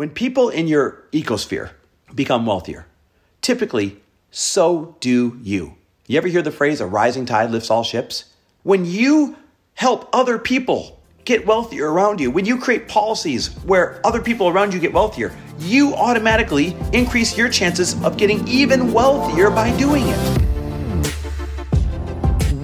When people in your ecosphere become wealthier, typically so do you. You ever hear the phrase, a rising tide lifts all ships? When you help other people get wealthier around you, when you create policies where other people around you get wealthier, you automatically increase your chances of getting even wealthier by doing it.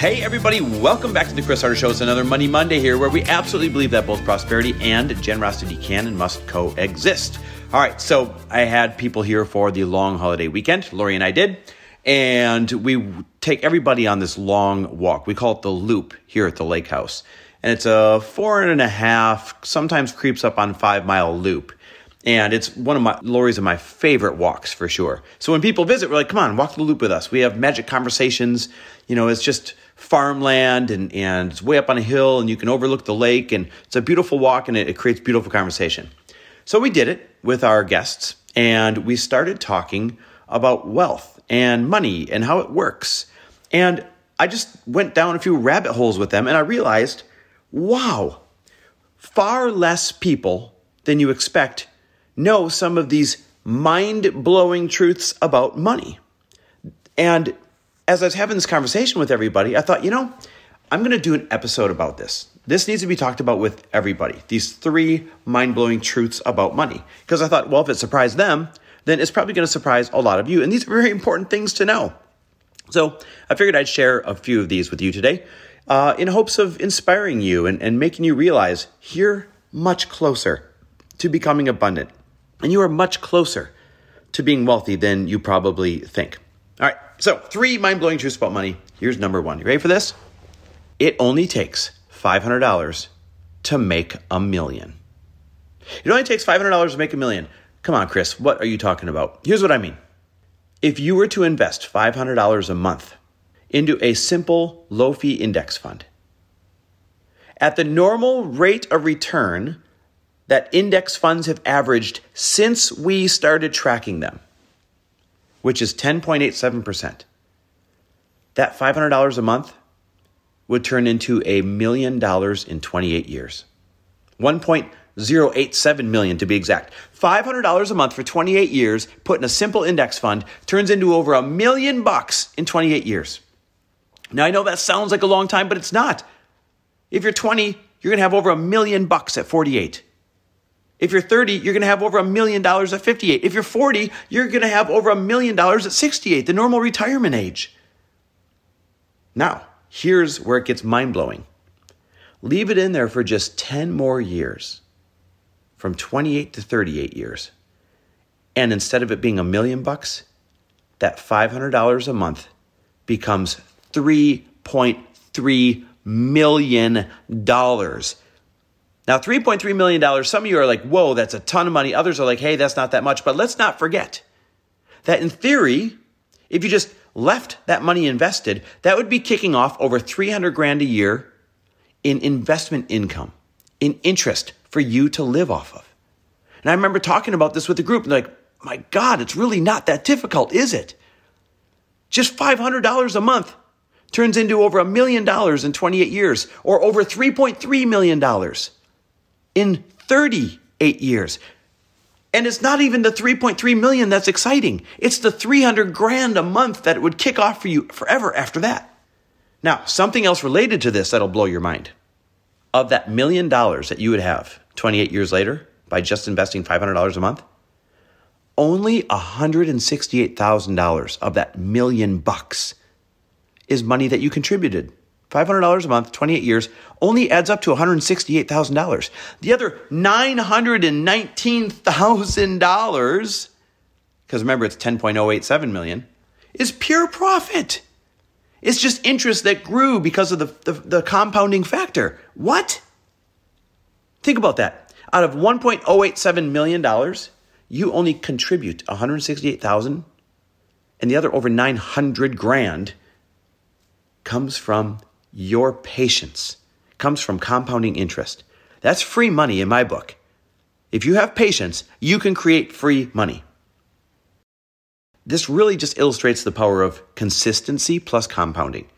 Hey, everybody, welcome back to the Chris Harder Show. It's another Money Monday here where we absolutely believe that both prosperity and generosity can and must coexist. All right, so I had people here for the long holiday weekend. Lori and I did. And we take everybody on this long walk. We call it the loop here at the lake house. And it's a four and a half, sometimes creeps up on five mile loop. And it's one of my Lori's of my favorite walks for sure. So when people visit, we're like, come on, walk the loop with us. We have magic conversations. You know, it's just farmland and, and it's way up on a hill and you can overlook the lake and it's a beautiful walk and it, it creates beautiful conversation. So we did it with our guests and we started talking about wealth and money and how it works. And I just went down a few rabbit holes with them and I realized, wow, far less people than you expect know some of these mind blowing truths about money. And as I was having this conversation with everybody, I thought, you know, I'm going to do an episode about this. This needs to be talked about with everybody. These three mind blowing truths about money. Because I thought, well, if it surprised them, then it's probably going to surprise a lot of you. And these are very important things to know. So I figured I'd share a few of these with you today uh, in hopes of inspiring you and, and making you realize you're much closer to becoming abundant. And you are much closer to being wealthy than you probably think. All right, so three mind blowing truths about money. Here's number one. You ready for this? It only takes $500 to make a million. It only takes $500 to make a million. Come on, Chris, what are you talking about? Here's what I mean. If you were to invest $500 a month into a simple low fee index fund, at the normal rate of return that index funds have averaged since we started tracking them, which is 10.87%. That $500 a month would turn into a million dollars in 28 years. 1.087 million to be exact. $500 a month for 28 years put in a simple index fund turns into over a million bucks in 28 years. Now I know that sounds like a long time, but it's not. If you're 20, you're going to have over a million bucks at 48. If you're 30, you're going to have over a million dollars at 58. If you're 40, you're going to have over a million dollars at 68, the normal retirement age. Now, here's where it gets mind blowing. Leave it in there for just 10 more years, from 28 to 38 years. And instead of it being a million bucks, that $500 a month becomes $3.3 million. Now, $3.3 million, some of you are like, whoa, that's a ton of money. Others are like, hey, that's not that much. But let's not forget that in theory, if you just left that money invested, that would be kicking off over 300 grand a year in investment income, in interest for you to live off of. And I remember talking about this with the group, and like, my God, it's really not that difficult, is it? Just $500 a month turns into over a million dollars in 28 years, or over $3.3 million in 38 years. And it's not even the 3.3 million that's exciting. It's the 300 grand a month that it would kick off for you forever after that. Now, something else related to this that'll blow your mind. Of that million dollars that you would have 28 years later by just investing $500 a month, only $168,000 of that million bucks is money that you contributed $500 a month, 28 years, only adds up to $168,000. The other $919,000, because remember it's 10.087 million, is pure profit. It's just interest that grew because of the, the, the compounding factor. What? Think about that. Out of $1.087 million, you only contribute 168,000 and the other over 900 grand comes from your patience, comes from compounding interest. That's free money in my book. If you have patience, you can create free money. This really just illustrates the power of consistency plus compounding.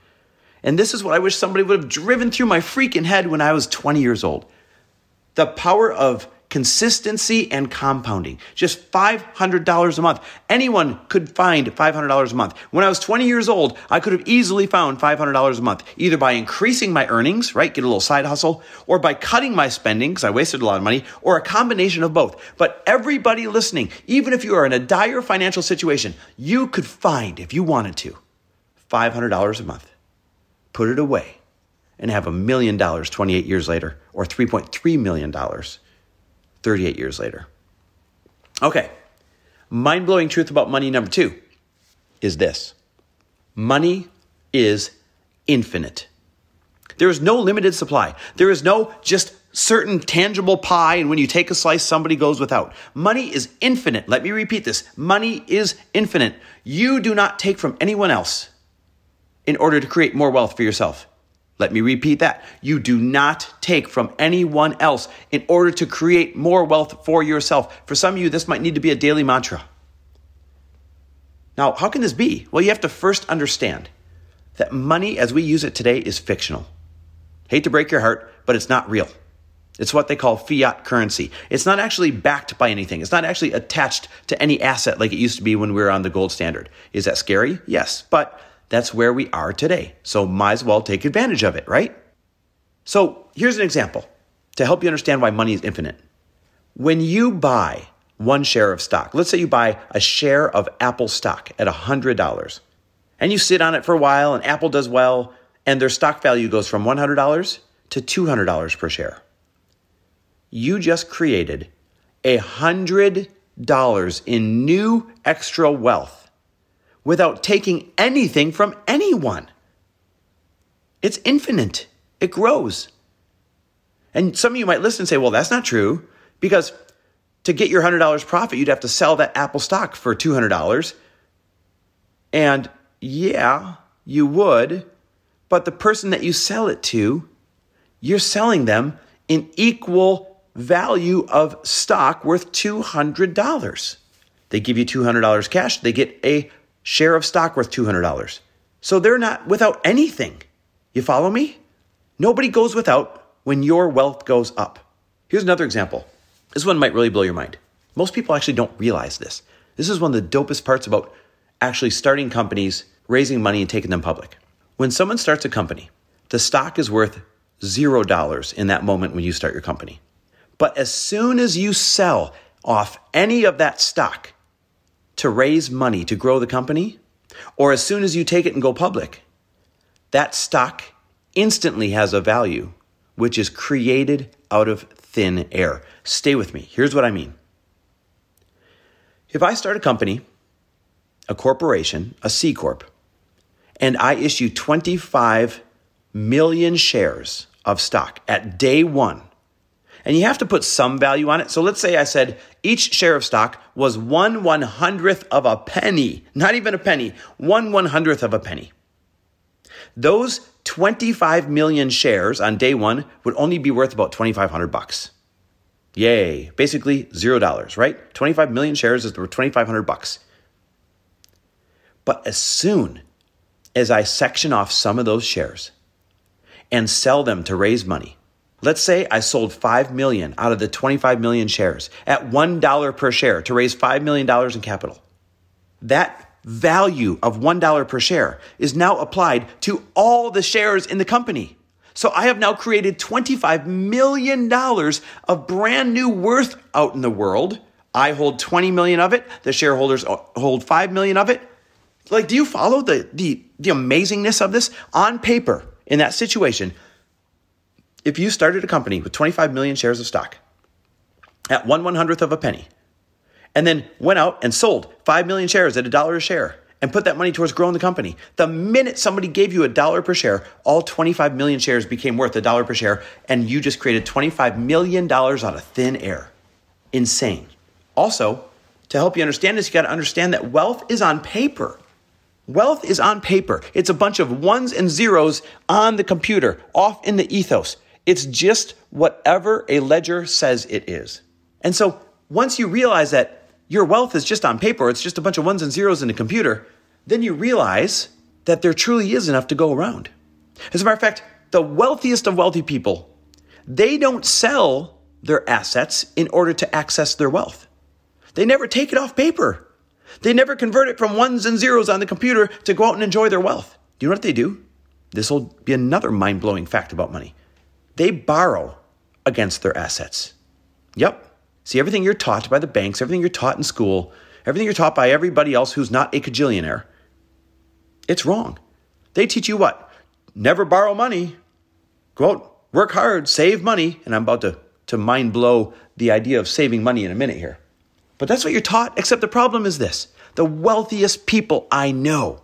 And this is what I wish somebody would have driven through my freaking head when I was 20 years old. The power of consistency and compounding. Just $500 a month. Anyone could find $500 a month. When I was 20 years old, I could have easily found $500 a month, either by increasing my earnings, right, get a little side hustle, or by cutting my spending, because I wasted a lot of money, or a combination of both. But everybody listening, even if you are in a dire financial situation, you could find, if you wanted to, $500 a month. Put it away and have a million dollars 28 years later, or $3.3 million 38 years later. Okay, mind blowing truth about money number two is this money is infinite. There is no limited supply. There is no just certain tangible pie, and when you take a slice, somebody goes without. Money is infinite. Let me repeat this money is infinite. You do not take from anyone else in order to create more wealth for yourself. Let me repeat that. You do not take from anyone else in order to create more wealth for yourself. For some of you, this might need to be a daily mantra. Now, how can this be? Well, you have to first understand that money as we use it today is fictional. Hate to break your heart, but it's not real. It's what they call fiat currency. It's not actually backed by anything. It's not actually attached to any asset like it used to be when we were on the gold standard. Is that scary? Yes. But that's where we are today. So might as well take advantage of it, right? So here's an example to help you understand why money is infinite. When you buy one share of stock, let's say you buy a share of Apple stock at $100, and you sit on it for a while, and Apple does well, and their stock value goes from $100 to $200 per share. You just created $100 in new extra wealth without taking anything from anyone. It's infinite, it grows. And some of you might listen and say, well, that's not true because to get your $100 profit, you'd have to sell that Apple stock for $200. And yeah, you would, but the person that you sell it to, you're selling them an equal value of stock worth $200. They give you $200 cash, they get a share of stock worth $200. So they're not without anything. You follow me? Nobody goes without when your wealth goes up. Here's another example. This one might really blow your mind. Most people actually don't realize this. This is one of the dopest parts about actually starting companies, raising money, and taking them public. When someone starts a company, the stock is worth zero dollars in that moment when you start your company. But as soon as you sell off any of that stock, to raise money to grow the company, or as soon as you take it and go public, that stock instantly has a value which is created out of thin air. Stay with me. Here's what I mean. If I start a company, a corporation, a C Corp, and I issue 25 million shares of stock at day one, and you have to put some value on it. So let's say I said each share of stock was one one hundredth of a penny, not even a penny, one one hundredth of a penny. Those 25 million shares on day one would only be worth about 2,500 bucks. Yay. Basically, zero dollars, right? 25 million shares is worth 2,500 bucks. But as soon as I section off some of those shares and sell them to raise money, Let's say I sold 5 million out of the 25 million shares at $1 per share to raise $5 million in capital. That value of $1 per share is now applied to all the shares in the company. So I have now created $25 million of brand new worth out in the world. I hold 20 million of it. The shareholders uh, hold 5 million of it. Like, do you follow the, the, the amazingness of this? On paper, in that situation, if you started a company with 25 million shares of stock at one one hundredth of a penny, and then went out and sold 5 million shares at a dollar a share and put that money towards growing the company. The minute somebody gave you a dollar per share, all 25 million shares became worth a dollar per share, and you just created $25 million out of thin air. Insane. Also, to help you understand this, you got to understand that wealth is on paper. Wealth is on paper. It's a bunch of ones and zeros on the computer, off in the ethos. It's just whatever a ledger says it is. And so once you realize that your wealth is just on paper, it's just a bunch of ones and zeros in a computer, then you realize that there truly is enough to go around. As a matter of fact, the wealthiest of wealthy people, they don't sell their assets in order to access their wealth. They never take it off paper. They never convert it from ones and zeros on the computer to go out and enjoy their wealth. Do you know what they do? This will be another mind blowing fact about money. They borrow against their assets. Yep, See, everything you're taught by the banks, everything you're taught in school, everything you're taught by everybody else who's not a cajillionaire, it's wrong. They teach you what? Never borrow money. Go out, work hard, save money. And I'm about to, to mind blow the idea of saving money in a minute here. But that's what you're taught, except the problem is this the wealthiest people I know,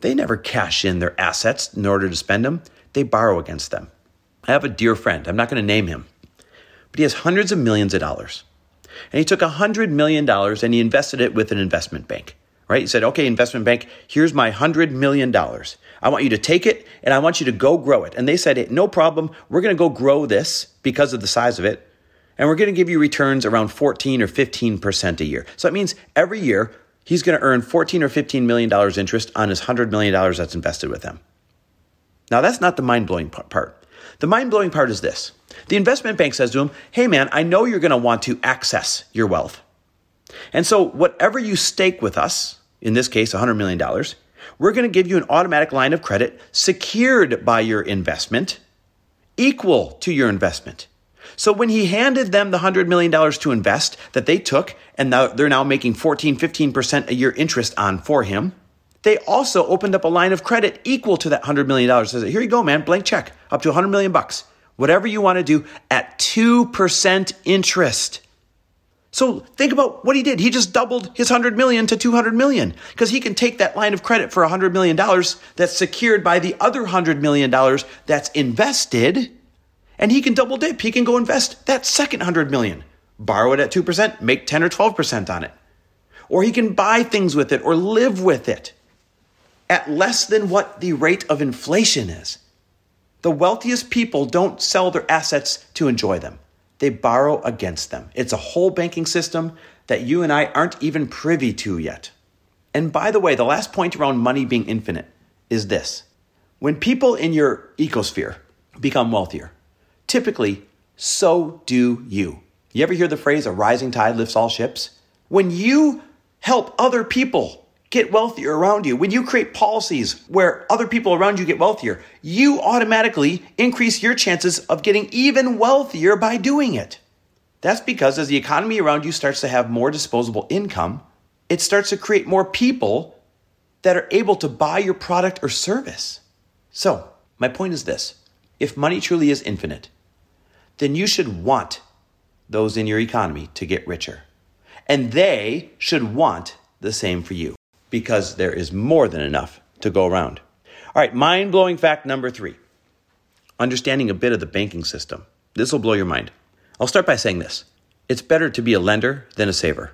they never cash in their assets in order to spend them, they borrow against them. I have a dear friend, I'm not going to name him, but he has hundreds of millions of dollars. And he took $100 million and he invested it with an investment bank, right? He said, okay, investment bank, here's my $100 million. I want you to take it and I want you to go grow it. And they said, no problem. We're going to go grow this because of the size of it. And we're going to give you returns around 14 or 15% a year. So that means every year he's going to earn 14 or 15 million dollars interest on his 100 million dollars that's invested with them. Now that's not the mind-blowing part. The mind blowing part is this the investment bank says to him, Hey man, I know you're going to want to access your wealth. And so, whatever you stake with us, in this case, $100 million, we're going to give you an automatic line of credit secured by your investment, equal to your investment. So when he handed them the $100 million to invest that they took, and they're now making 14, 15% a year interest on for him, they also opened up a line of credit equal to that $100 million. Says, here you go, man, blank check, up to 100 million bucks. Whatever you want to do at 2% interest. So think about what he did. He just doubled his 100 million to 200 million because he can take that line of credit for 100 million dollars that's secured by the other 100 million dollars that's invested and he can double dip. He can go invest that second 100 million, borrow it at 2%, make 10 or 12% on it. Or he can buy things with it or live with it at less than what the rate of inflation is. The wealthiest people don't sell their assets to enjoy them. They borrow against them. It's a whole banking system that you and I aren't even privy to yet. And by the way, the last point around money being infinite is this. When people in your ecosphere become wealthier, typically, so do you. You ever hear the phrase, a rising tide lifts all ships? When you help other people get wealthier around you, when you create policies where other people around you get wealthier, you automatically increase your chances of getting even wealthier by doing it. That's because as the economy around you starts to have more disposable income, it starts to create more people that are able to buy your product or service. So, my point is this if money truly is infinite, then you should want those in your economy to get richer. And they should want the same for you because there is more than enough to go around. All right, mind blowing fact number three understanding a bit of the banking system. This will blow your mind. I'll start by saying this it's better to be a lender than a saver.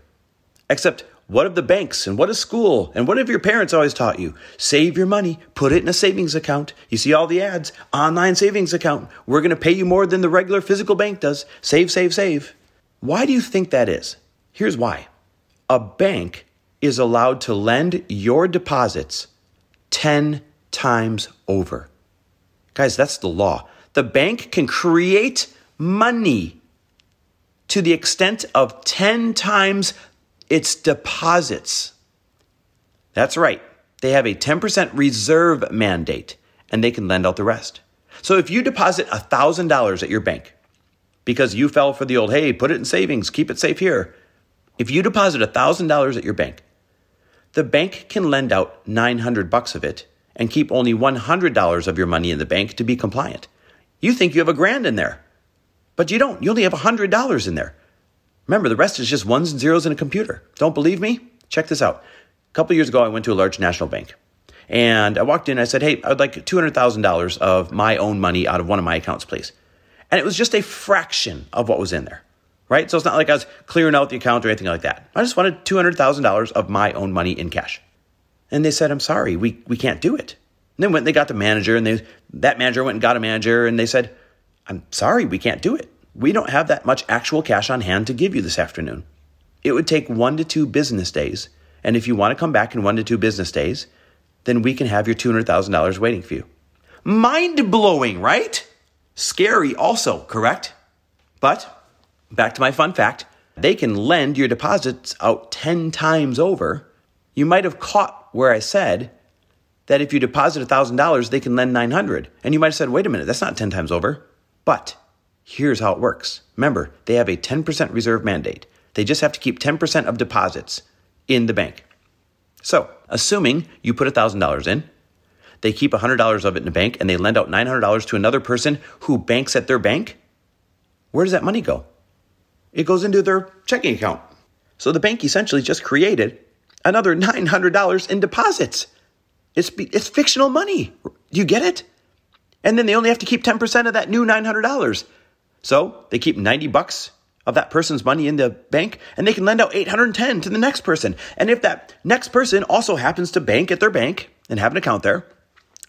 Except, what have the banks and what has school and what have your parents always taught you? Save your money, put it in a savings account. You see all the ads, online savings account. We're going to pay you more than the regular physical bank does. Save, save, save. Why do you think that is? Here's why. A bank is allowed to lend your deposits 10 times over. Guys, that's the law. The bank can create money to the extent of 10 times its deposits. That's right. They have a 10% reserve mandate and they can lend out the rest. So if you deposit $1,000 at your bank because you fell for the old, hey, put it in savings, keep it safe here. If you deposit $1,000 at your bank, the bank can lend out 900 bucks of it and keep only $100 of your money in the bank to be compliant. You think you have a grand in there, but you don't. You only have $100 in there. Remember, the rest is just ones and zeros in a computer. Don't believe me? Check this out. A couple years ago, I went to a large national bank. And I walked in, I said, Hey, I would like $200,000 of my own money out of one of my accounts, please. And it was just a fraction of what was in there, right? So it's not like I was clearing out the account or anything like that. I just wanted $200,000 of my own money in cash. And they said, I'm sorry, we, we can't do it. And then went, they got the manager, and they, that manager went and got a manager, and they said, I'm sorry, we can't do it. We don't have that much actual cash on hand to give you this afternoon. It would take one to two business days. And if you want to come back in one to two business days, then we can have your $200,000 waiting for you. Mind blowing, right? Scary also, correct? But back to my fun fact they can lend your deposits out 10 times over. You might have caught where I said that if you deposit $1,000, they can lend 900. And you might have said, wait a minute, that's not 10 times over. But here's how it works. Remember, they have a 10% reserve mandate. They just have to keep 10% of deposits in the bank. So, assuming you put $1,000 in, they keep $100 of it in the bank and they lend out $900 to another person who banks at their bank, where does that money go? It goes into their checking account. So the bank essentially just created another $900 in deposits. It's, it's fictional money. Do you get it? And then they only have to keep 10% of that new $900. So they keep 90 bucks of that person's money in the bank and they can lend out 810 to the next person. And if that next person also happens to bank at their bank and have an account there,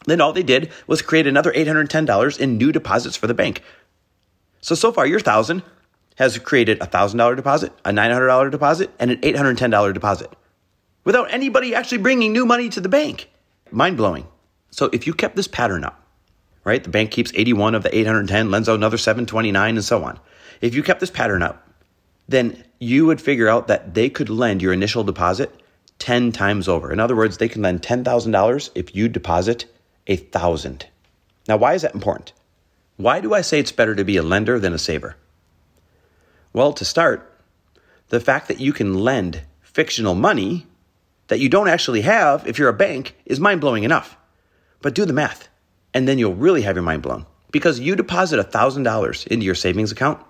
then all they did was create another $810 in new deposits for the bank. So so far your 1000 has created a $1000 deposit, a $900 deposit and an $810 deposit without anybody actually bringing new money to the bank. Mind blowing. So if you kept this pattern up, right? The bank keeps 81 of the 810, lends out another 729 and so on if you kept this pattern up, then you would figure out that they could lend your initial deposit 10 times over. In other words, they can lend $10,000 if you deposit a thousand. Now, why is that important? Why do I say it's better to be a lender than a saver? Well, to start, the fact that you can lend fictional money that you don't actually have if you're a bank is mind blowing enough. But do the math, and then you'll really have your mind blown. Because you deposit $1,000 into your savings account,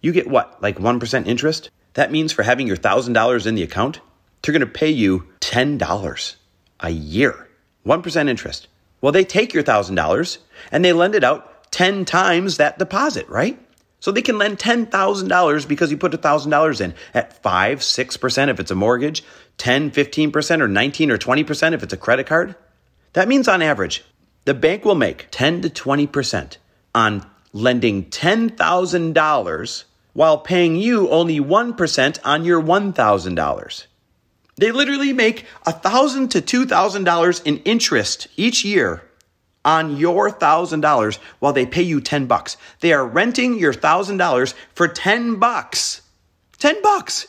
you get what, like 1% interest? That means for having your $1,000 in the account, they're to pay you $10 a year. 1% interest. Well, they take your $1,000 and they lend it out 10 times that deposit, right? So they can lend $10,000 because you put $1,000 in at 5, 6% if it's a mortgage, 10, 15% or 19 or 20% if it's a credit card. That means on average, the bank will make 10 to 20% on lending $10,000 while paying you only 1% on your $1,000. They literally make 1,000 to $2,000 in interest each year on your $1,000 while they pay you 10 bucks. They are renting your $1,000 for 10 bucks. 10 bucks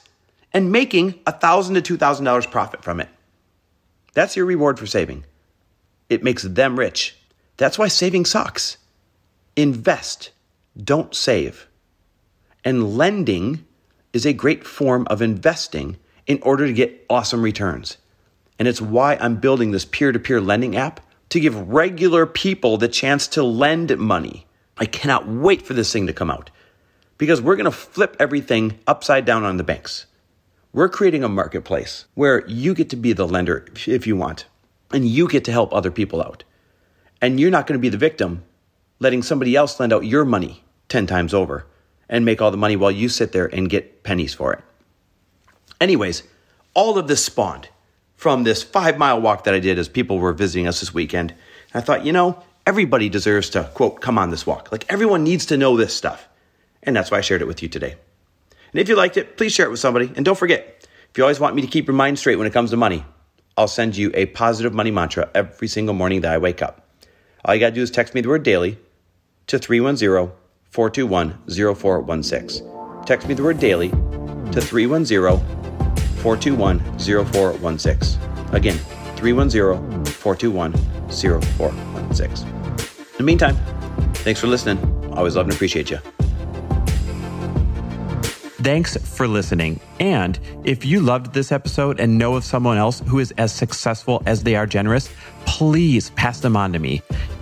and making a 1,000 to $2,000 profit from it. That's your reward for saving. It makes them rich. That's why saving sucks. Invest, don't save. And lending is a great form of investing in order to get awesome returns. And it's why I'm building this peer to peer lending app to give regular people the chance to lend money. I cannot wait for this thing to come out because we're going to flip everything upside down on the banks. We're creating a marketplace where you get to be the lender if you want, and you get to help other people out. And you're not going to be the victim letting somebody else lend out your money 10 times over and make all the money while you sit there and get pennies for it. Anyways, all of this spawned from this five mile walk that I did as people were visiting us this weekend. I thought, you know, everybody deserves to, quote, come on this walk. Like everyone needs to know this stuff. And that's why I shared it with you today. And if you liked it, please share it with somebody. And don't forget, if you always want me to keep your mind straight when it comes to money, I'll send you a positive money mantra every single morning that I wake up. All you got to do is text me the word daily to 310 421 0416. Text me the word daily to 310 421 0416. Again, 310 421 0416. In the meantime, thanks for listening. Always love and appreciate you. Thanks for listening. And if you loved this episode and know of someone else who is as successful as they are generous, please pass them on to me.